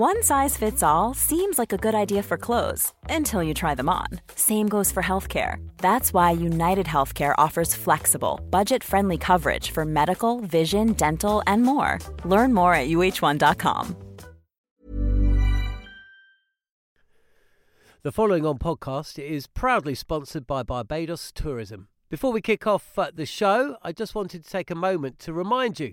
One size fits all seems like a good idea for clothes until you try them on. Same goes for healthcare. That's why United Healthcare offers flexible, budget friendly coverage for medical, vision, dental, and more. Learn more at uh1.com. The following on podcast is proudly sponsored by Barbados Tourism. Before we kick off uh, the show, I just wanted to take a moment to remind you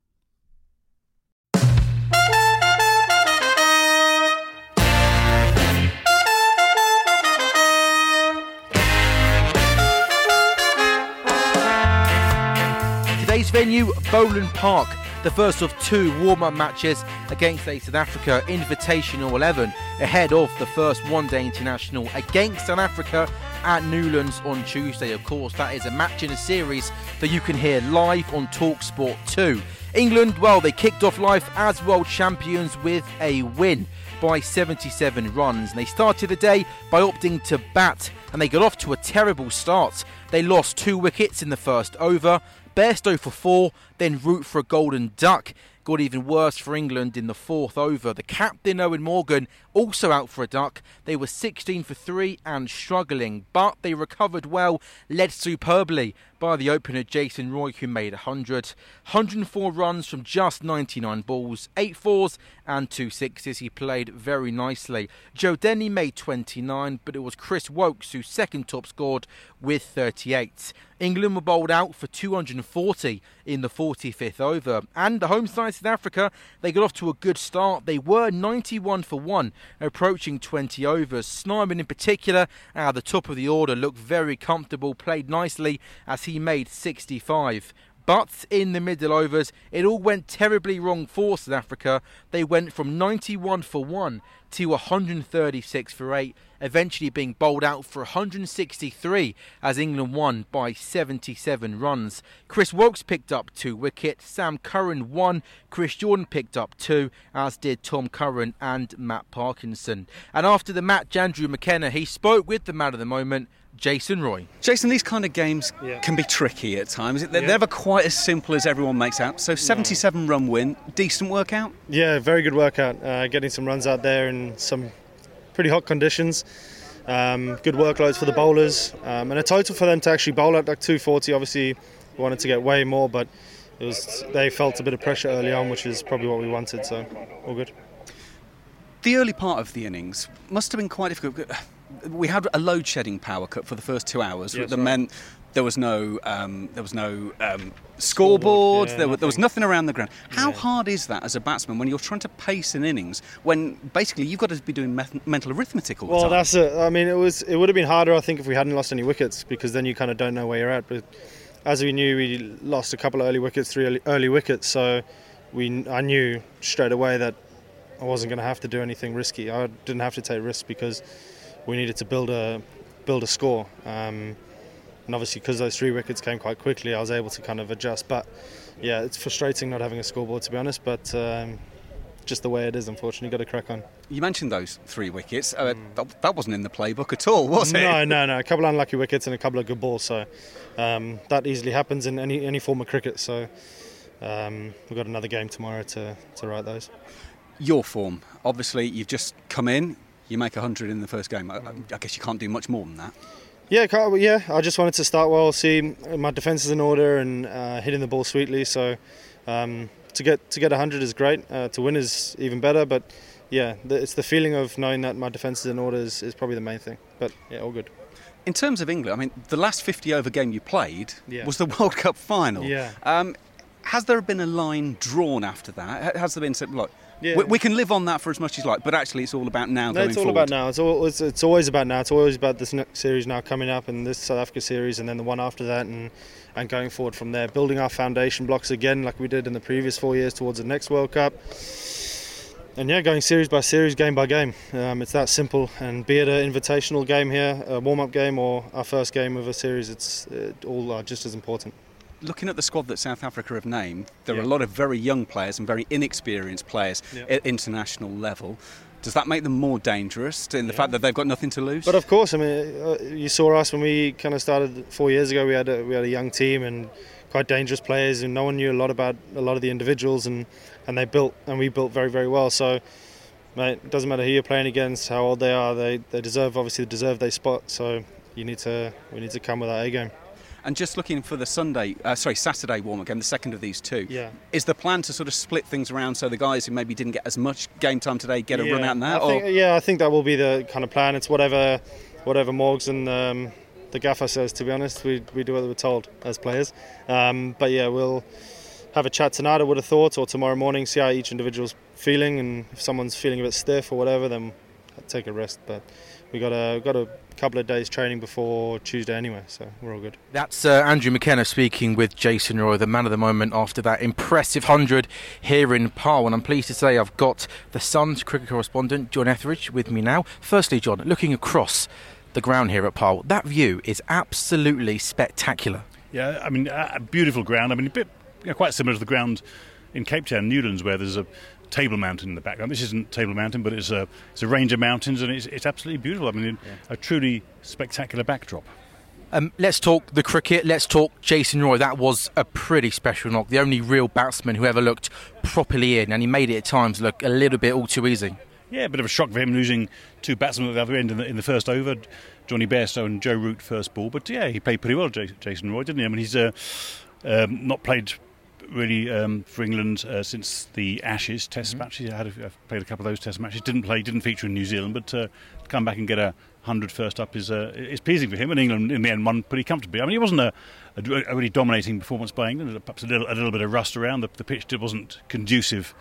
Venue, Boland Park, the first of two warm-up matches against a South Africa Invitational 11 ahead of the first one-day international against South Africa at Newlands on Tuesday. Of course, that is a match in a series that you can hear live on TalkSport 2. England, well, they kicked off life as world champions with a win by 77 runs. And they started the day by opting to bat, and they got off to a terrible start. They lost two wickets in the first over, Bairstow for four, then Root for a golden duck. Got even worse for England in the fourth over. The captain Eoin Morgan also out for a duck. They were 16 for 3 and struggling, but they recovered well, led superbly by the opener Jason Roy, who made 100. 104 runs from just 99 balls, 8 fours and 2 sixes. He played very nicely. Joe Denly made 29, but it was Chris Woakes who second top scored with 38. England were bowled out for 240 in the 45th over, and the home side South Africa they got off to a good start. They were 91 for 1 approaching 20 overs. Snyman, in particular, at the top of the order, looked very comfortable, played nicely as he made 65. But in the middle overs, it all went terribly wrong for South Africa. They went from 91 for 1 to 136 for 8, eventually being bowled out for 163 as England won by 77 runs. Chris Woakes picked up two wickets, Sam Curran one, Chris Jordan picked up two, as did Tom Curran and Matt Parkinson. And after the match, Andrew McKenna, he spoke with the man of the moment, Jason Roy. Jason, these kind of games yeah. can be tricky at times. They're yeah. never quite as simple as everyone makes out. So, 77 no. run win, decent workout? Yeah, very good workout. Uh, getting some runs out there in some pretty hot conditions. Um, good workloads for the bowlers. Um, and a total for them to actually bowl at like 240. Obviously, we wanted to get way more, but it was they felt a bit of pressure early on, which is probably what we wanted. So, all good. The early part of the innings must have been quite difficult we had a load shedding power cut for the first two hours yes, that right. meant there was no um, there was no um, scoreboard. Yeah, there, there, was nothing around the ground. How yeah. hard is that as a batsman when you're trying to pace an innings when basically you've got to be doing meth- mental arithmetic all well, the time? Well, that's it. I mean, it was it would have been harder, I think, if we hadn't lost any wickets because then you kind of don't know where you're at. But as we knew, we lost a couple of early wickets, three early, early wickets, so we I knew straight away that I wasn't going to have to do anything risky. I didn't have to take risks because we needed to build a build a score. Um, and obviously, because those three wickets came quite quickly, I was able to kind of adjust. But yeah, it's frustrating not having a scoreboard to be honest. But um, just the way it is, unfortunately, You've got to crack on. You mentioned those three wickets. Uh, mm. that, that, wasn't in the playbook at all, was it? No, no, no. A couple of unlucky wickets and a couple of good balls. So um, that easily happens in any any form of cricket. So um, we've got another game tomorrow to to write those. Your form, obviously, you've just come in you make 100 in the first game. I, I guess you can't do much more than that. Yeah, yeah. I just wanted to start well, see my defence is in order and uh, hitting the ball sweetly. So um, to get to get 100 is great. Uh, to win is even better. But yeah, the, it's the feeling of knowing that my defence is in order is, is, probably the main thing. But yeah, all good. In terms of England, I mean, the last 50 over game you played yeah. was the World Cup final. Yeah. Um, has there been a line drawn after that? Has there been said, look, yeah. we, we, can live on that for as much as you like, but actually it's all about now. No, it's all forward. about now. It's, all, it's, it's, always about now. It's always about this next series now coming up, and this South Africa series, and then the one after that, and and going forward from there, building our foundation blocks again, like we did in the previous four years towards the next World Cup. And yeah, going series by series, game by game. Um, it's that simple. And be it an invitational game here, a warm-up game, or our first game of a series, it's it all are just as important looking at the squad that South Africa have named, there yeah. are a lot of very young players and very inexperienced players yeah. at international level. Does that make them more dangerous in the yeah. fact that they've got nothing to lose? But of course, I mean, uh, you saw us when we kind of started four years ago. We had a, we had a young team and quite dangerous players, and no one knew a lot about a lot of the individuals, and, and they built and we built very very well. So, mate, it doesn't matter who you're playing against, how old they are. They they deserve obviously deserve their spot. So you need to we need to come with our A game. And just looking for the Sunday, uh, sorry, Saturday warm up game, the second of these two. Yeah. Is the plan to sort of split things around so the guys who maybe didn't get as much game time today get a yeah, run out in that? I think, yeah, I think that will be the kind of plan. It's whatever, whatever Morgs and um, the gaffer says. To be honest, we we do what we're told as players. Um, but yeah, we'll have a chat tonight. I would have thought, or tomorrow morning, see how each individual's feeling, and if someone's feeling a bit stiff or whatever, then I'll take a rest. But we got a got a couple of days training before Tuesday anyway, so we're all good. That's uh, Andrew McKenna speaking with Jason Roy, the man of the moment after that impressive 100 here in Paarl. And I'm pleased to say I've got the Sun's cricket correspondent, John Etheridge, with me now. Firstly, John, looking across the ground here at Paarl, that view is absolutely spectacular. Yeah, I mean, a beautiful ground. I mean, a bit you know, quite similar to the ground in Cape Town, Newlands, where there's a Table Mountain in the background. This isn't Table Mountain, but it's a it's a range of mountains, and it's, it's absolutely beautiful. I mean, yeah. a truly spectacular backdrop. Um, let's talk the cricket. Let's talk Jason Roy. That was a pretty special knock. The only real batsman who ever looked properly in, and he made it at times look a little bit all too easy. Yeah, a bit of a shock for him losing two batsmen at the other end in the, in the first over. Johnny Bairstow and Joe Root first ball, but yeah, he played pretty well, Jason Roy, didn't he? I mean, he's uh, um, not played really um, for England uh, since the Ashes Test mm-hmm. matches. I had a, I've played a couple of those Test matches. Didn't play, didn't feature in New Zealand, but uh, to come back and get a hundred first up is uh, is pleasing for him. And England in the end won pretty comfortably. I mean, it wasn't a, a, a really dominating performance by England. Perhaps a little, a little bit of rust around the, the pitch. wasn't conducive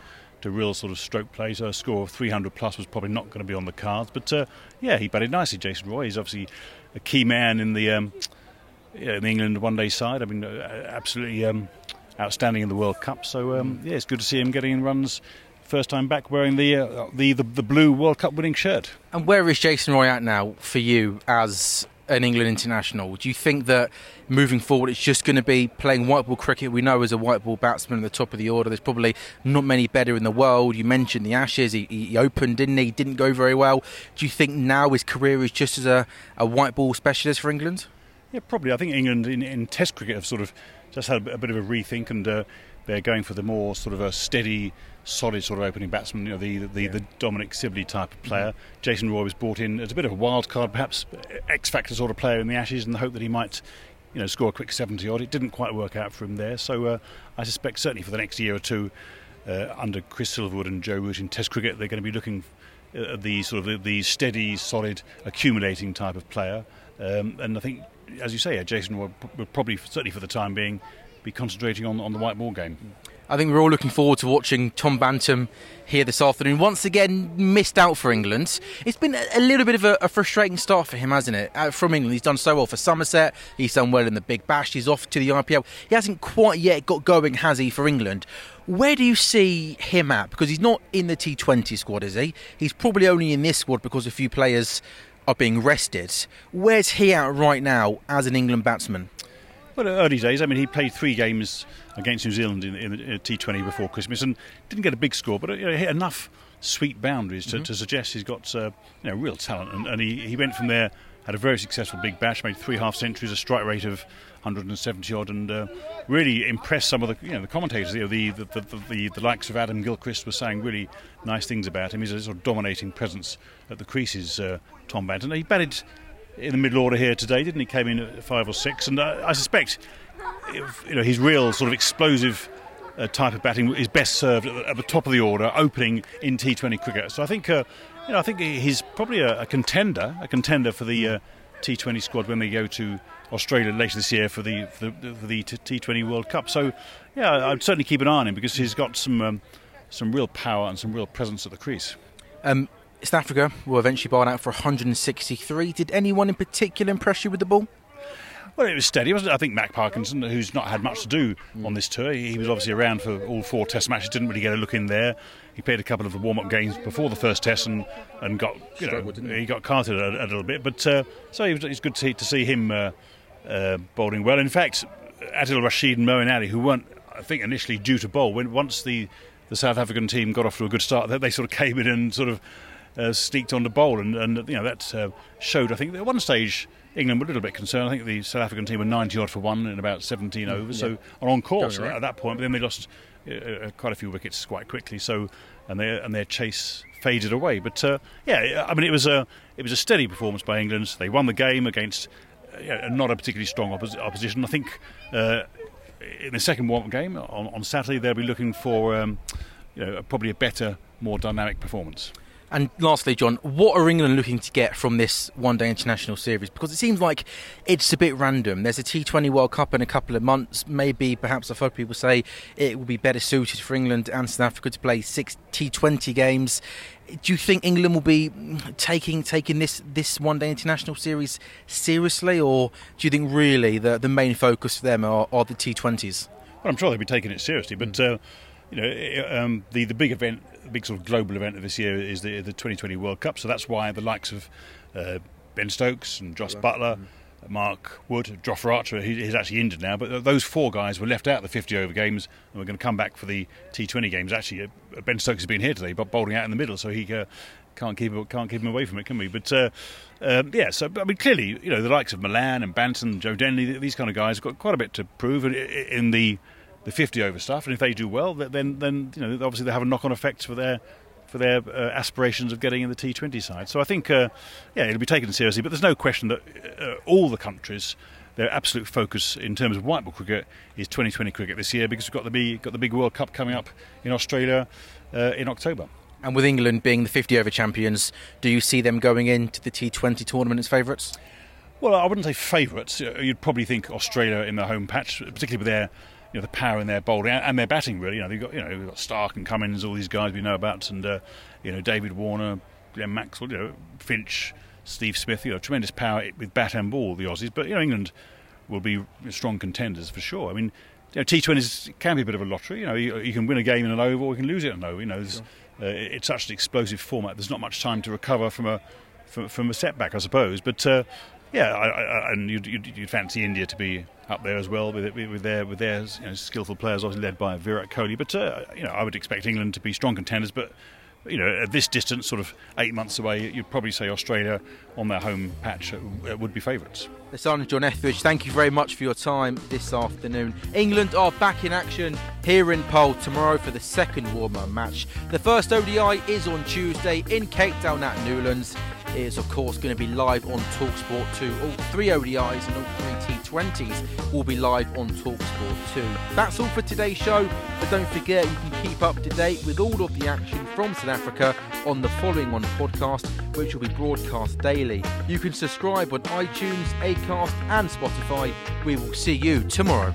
to real sort of stroke play. So a score of 300 plus was probably not going to be on the cards. But uh, yeah, he batted nicely. Jason Roy. He's obviously a key man in the. Um, in the England one day side. I mean, uh, absolutely um, outstanding in the World Cup. So um, yeah, it's good to see him getting runs. First time back wearing the, uh, the, the the blue World Cup winning shirt. And where is Jason Roy at now for you as an England international? Do you think that moving forward it's just going to be playing white ball cricket? We know as a white ball batsman at the top of the order, there's probably not many better in the world. You mentioned the Ashes, he, he opened, didn't he? Didn't go very well. Do you think now his career is just as a, a white ball specialist for England? Yeah, probably. I think England in, in Test cricket have sort of just had a, bit of a rethink and uh, they're going for the more sort of a steady, solid sort of opening batsman. You know, the the, yeah. the Dominic Sibley type of player. Mm-hmm. Jason Roy was brought in as a bit of a wild card, perhaps X factor sort of player in the Ashes, in the hope that he might. You know, score a quick 70 odd. It didn't quite work out for him there. So uh, I suspect certainly for the next year or two, uh, under Chris Silverwood and Joe Root in Test cricket, they're going to be looking at the sort of the, the steady, solid, accumulating type of player. Um, and I think as you say, Jason will, will probably, certainly for the time being, be concentrating on, on the white ball game. I think we're all looking forward to watching Tom Banton here this afternoon. Once again, missed out for England. It's been a little bit of a, a frustrating start for him, hasn't it? Uh, from England, he's done so well for Somerset. He's done well in the Big Bash. He's off to the IPL. He hasn't quite yet got going, has he, for England? Where do you see him at? Because he's not in the T20 squad, is he? He's probably only in this squad because a few players are being rested. Where's he at right now as an England batsman? Well, early days. I mean, he played three games against New Zealand in, in the T20 before Christmas and didn't get a big score, but you know, hit enough sweet boundaries to, mm-hmm. to suggest he's got uh, you know, real talent. And, and, he, he went from there, had a very successful big bash, made three half centuries, a strike rate of 170 odd, and uh, really impressed some of the you know the commentators. You know, the, the, the, the, the likes of Adam Gilchrist were saying really nice things about him. He's a sort of dominating presence at the creases. Uh, Tom Banton. He batted in the middle order here today, didn't he? Came in at five or six, and uh, I suspect if, you know his real sort of explosive. Uh, type of batting is best served at the, at the, top of the order, opening in T20 cricket. So I think, uh, you know, I think he's probably a, a, contender, a contender for the uh, T20 squad when they go to Australia later this year for the for the, for the T20 World Cup. So, yeah, I'd certainly keep an eye on him because he's got some um, some real power and some real presence at the crease. Um, South Africa will eventually bowled out for 163. Did anyone in particular impress you with the ball? Well, it was steady, wasn't it? I think Matt Parkinson, who's not had much to do on this tour, he was obviously around for all four Test matches. Didn't really get a look in there. He played a couple of the warm-up games before the first Test and, and got you know he got carted a, a little bit. But uh, so it was, it was, good to see, to see him uh, uh, bowling well. In fact, Adil Rashid and Moeen Ali, who weren't I think initially due to bowl, when once the the South African team got off to a good start, they sort of came in and sort of uh, sneaked on the bowl, and, and you know that uh, showed. I think at one stage England were a little bit concerned. I think the South African team were 90 odd for one in about 17 mm, overs, yeah. so are on course right. at that point. But then they lost uh, uh, quite a few wickets quite quickly, so and their and their chase faded away. But uh, yeah, I mean it was a it was a steady performance by England. They won the game against not a particularly strong oppos- opposition. I think uh, in the second warm-up game on, on Saturday they'll be looking for um, you know probably a better, more dynamic performance. And lastly, John, what are England looking to get from this one day international series? Because it seems like it's a bit random. There's a T20 World Cup in a couple of months. Maybe, perhaps, I've heard people say it will be better suited for England and South Africa to play six T20 games. Do you think England will be taking taking this, this one day international series seriously, or do you think really the, the main focus for them are, are the T20s? Well, I'm sure they'll be taking it seriously, but. Uh, you know, um, the the big event the big sort of global event of this year is the the 2020 World Cup. So that's why the likes of uh, Ben Stokes and Jos Buttler. Mm. Mark Wood, Jofra Archer, he, he's actually injured now, but those four guys were left out of the 50 over games and we're going to come back for the T20 games. Actually, uh, Ben Stokes has been here today, but bowling out in the middle, so he uh, can't keep can't keep him away from it, can we? But uh, um, yeah, so I mean, clearly, you know, the likes of Malan and Banton, Joe Denly, these kind of guys have got quite a bit to prove in the the 50 over stuff, and if they do well, then then you know obviously they have a knock-on effect for their for their uh, aspirations of getting in the T20 side. So I think uh, yeah, it'll be taken seriously. But there's no question that uh, all the countries. Their absolute focus in terms of white ball cricket is 2020 cricket this year because we've got the big, got the big World Cup coming up in Australia uh, in October. And with England being the 50 over champions, do you see them going into the T20 tournament as favourites? Well, I wouldn't say favourites. You'd probably think Australia in the home patch, particularly with their you know the power in their bowling and their batting. Really, you know they've got you know they've got Starc and Cummins, all these guys we know about, and uh, you know David Warner, Glenn Maxwell, you know Finch, Steve Smith. You know tremendous power with bat and ball. The Aussies, but you know England will be strong contenders for sure. I mean. You know, T20s can be a bit of a lottery. You know, you, you can win a game in an over, or you can lose it in an over. You know, sure. uh, it's such an explosive format. There's not much time to recover from a from, from a setback, I suppose. But uh, yeah, I, I, and you'd, you'd, you'd, fancy India to be up there as well with, with their with their you know, skillful players, obviously led by Virat Kohli. But uh, you know, I would expect England to be strong contenders. But you know, at this distance, sort of eight months away, you'd probably say Australia on their home patch uh, would be favourites. Sun, John Etheridge, thank you very much for your time this afternoon. England are back in action here in Paarl tomorrow for the second warm-up match. The first ODI is on Tuesday in Cape Town at Newlands is, of course, going to be live on Talksport 2. All three ODIs and all three T20s will be live on Talksport 2. That's all for today's show, but don't forget you can keep up to date with all of the action from South Africa on the following on podcast, which will be broadcast daily. You can subscribe on iTunes, Acast, and Spotify. We will see you tomorrow.